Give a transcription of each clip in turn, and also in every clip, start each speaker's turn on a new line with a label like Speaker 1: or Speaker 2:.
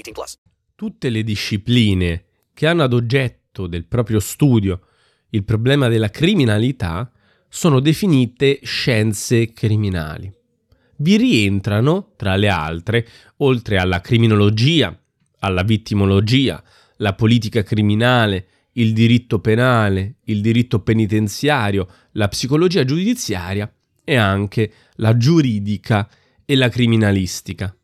Speaker 1: 18 plus.
Speaker 2: Tutte le discipline che hanno ad oggetto del proprio studio il problema della criminalità sono definite scienze criminali. Vi rientrano, tra le altre, oltre alla criminologia, alla vittimologia, la politica criminale, il diritto penale, il diritto penitenziario, la psicologia giudiziaria e anche la giuridica e la criminalistica.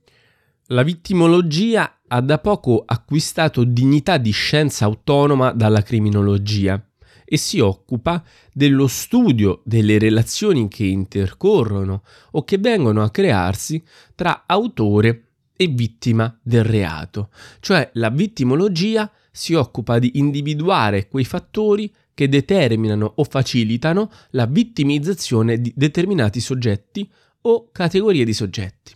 Speaker 2: La vittimologia ha da poco acquistato dignità di scienza autonoma dalla criminologia e si occupa dello studio delle relazioni che intercorrono o che vengono a crearsi tra autore e vittima del reato, cioè la vittimologia si occupa di individuare quei fattori che determinano o facilitano la vittimizzazione di determinati soggetti o categorie di soggetti.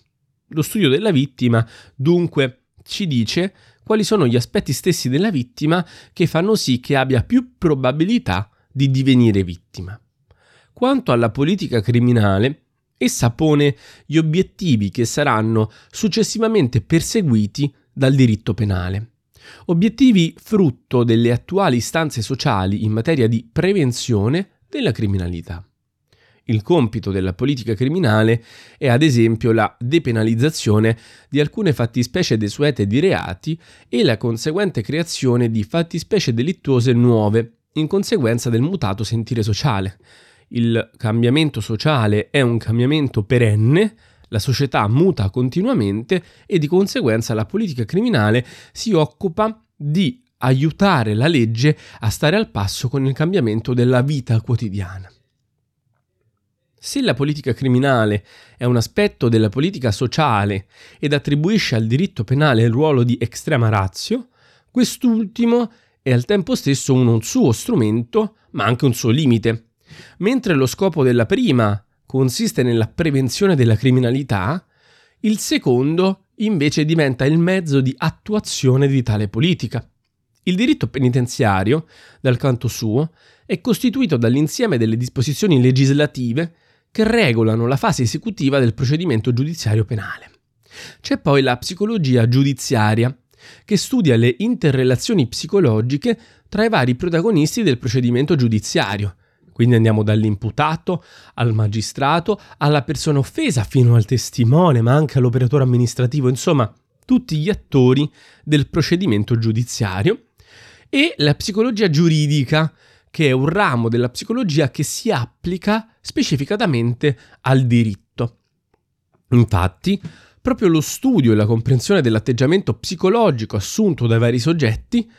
Speaker 2: Lo studio della vittima dunque ci dice quali sono gli aspetti stessi della vittima che fanno sì che abbia più probabilità di divenire vittima. Quanto alla politica criminale, essa pone gli obiettivi che saranno successivamente perseguiti dal diritto penale. Obiettivi frutto delle attuali istanze sociali in materia di prevenzione della criminalità. Il compito della politica criminale è ad esempio la depenalizzazione di alcune fattispecie desuete di reati e la conseguente creazione di fattispecie delittuose nuove in conseguenza del mutato sentire sociale. Il cambiamento sociale è un cambiamento perenne la società muta continuamente e di conseguenza la politica criminale si occupa di aiutare la legge a stare al passo con il cambiamento della vita quotidiana. Se la politica criminale è un aspetto della politica sociale ed attribuisce al diritto penale il ruolo di extrema ratio, quest'ultimo è al tempo stesso un suo strumento, ma anche un suo limite. Mentre lo scopo della prima consiste nella prevenzione della criminalità, il secondo invece diventa il mezzo di attuazione di tale politica. Il diritto penitenziario, dal canto suo, è costituito dall'insieme delle disposizioni legislative che regolano la fase esecutiva del procedimento giudiziario penale. C'è poi la psicologia giudiziaria, che studia le interrelazioni psicologiche tra i vari protagonisti del procedimento giudiziario, quindi andiamo dall'imputato al magistrato, alla persona offesa fino al testimone, ma anche all'operatore amministrativo, insomma, tutti gli attori del procedimento giudiziario. E la psicologia giuridica, che è un ramo della psicologia che si applica specificatamente al diritto. Infatti, proprio lo studio e la comprensione dell'atteggiamento psicologico assunto dai vari soggetti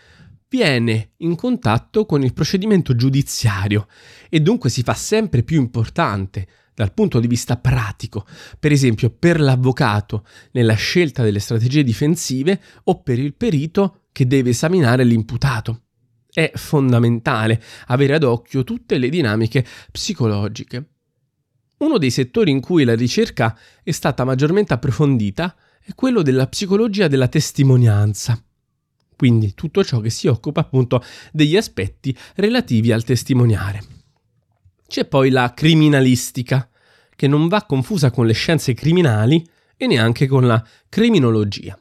Speaker 2: viene in contatto con il procedimento giudiziario e dunque si fa sempre più importante dal punto di vista pratico, per esempio per l'avvocato nella scelta delle strategie difensive o per il perito che deve esaminare l'imputato. È fondamentale avere ad occhio tutte le dinamiche psicologiche. Uno dei settori in cui la ricerca è stata maggiormente approfondita è quello della psicologia della testimonianza quindi tutto ciò che si occupa appunto degli aspetti relativi al testimoniare. C'è poi la criminalistica, che non va confusa con le scienze criminali e neanche con la criminologia.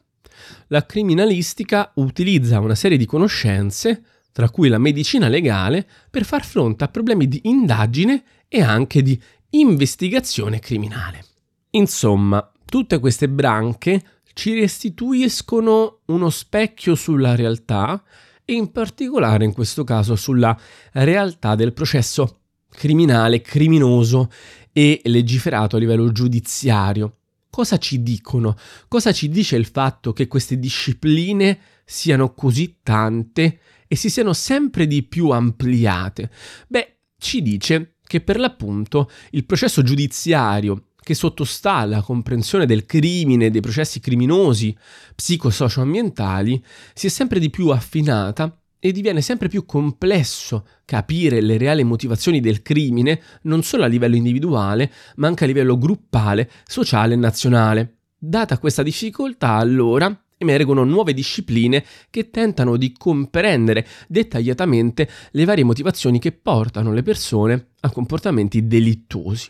Speaker 2: La criminalistica utilizza una serie di conoscenze, tra cui la medicina legale, per far fronte a problemi di indagine e anche di investigazione criminale. Insomma, tutte queste branche ci restituiscono uno specchio sulla realtà e in particolare in questo caso sulla realtà del processo criminale, criminoso e legiferato a livello giudiziario. Cosa ci dicono? Cosa ci dice il fatto che queste discipline siano così tante e si siano sempre di più ampliate? Beh, ci dice che per l'appunto il processo giudiziario che sottostà alla comprensione del crimine, dei processi criminosi, psicosocioambientali, si è sempre di più affinata e diviene sempre più complesso capire le reali motivazioni del crimine non solo a livello individuale, ma anche a livello gruppale, sociale e nazionale. Data questa difficoltà, allora, emergono nuove discipline che tentano di comprendere dettagliatamente le varie motivazioni che portano le persone a comportamenti delittuosi.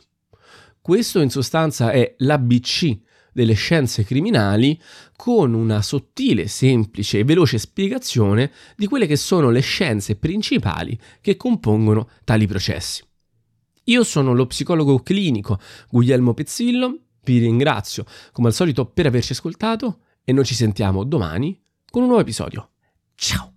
Speaker 2: Questo in sostanza è l'ABC delle scienze criminali con una sottile, semplice e veloce spiegazione di quelle che sono le scienze principali che compongono tali processi. Io sono lo psicologo clinico Guglielmo Pezzillo, vi ringrazio come al solito per averci ascoltato e noi ci sentiamo domani con un nuovo episodio. Ciao!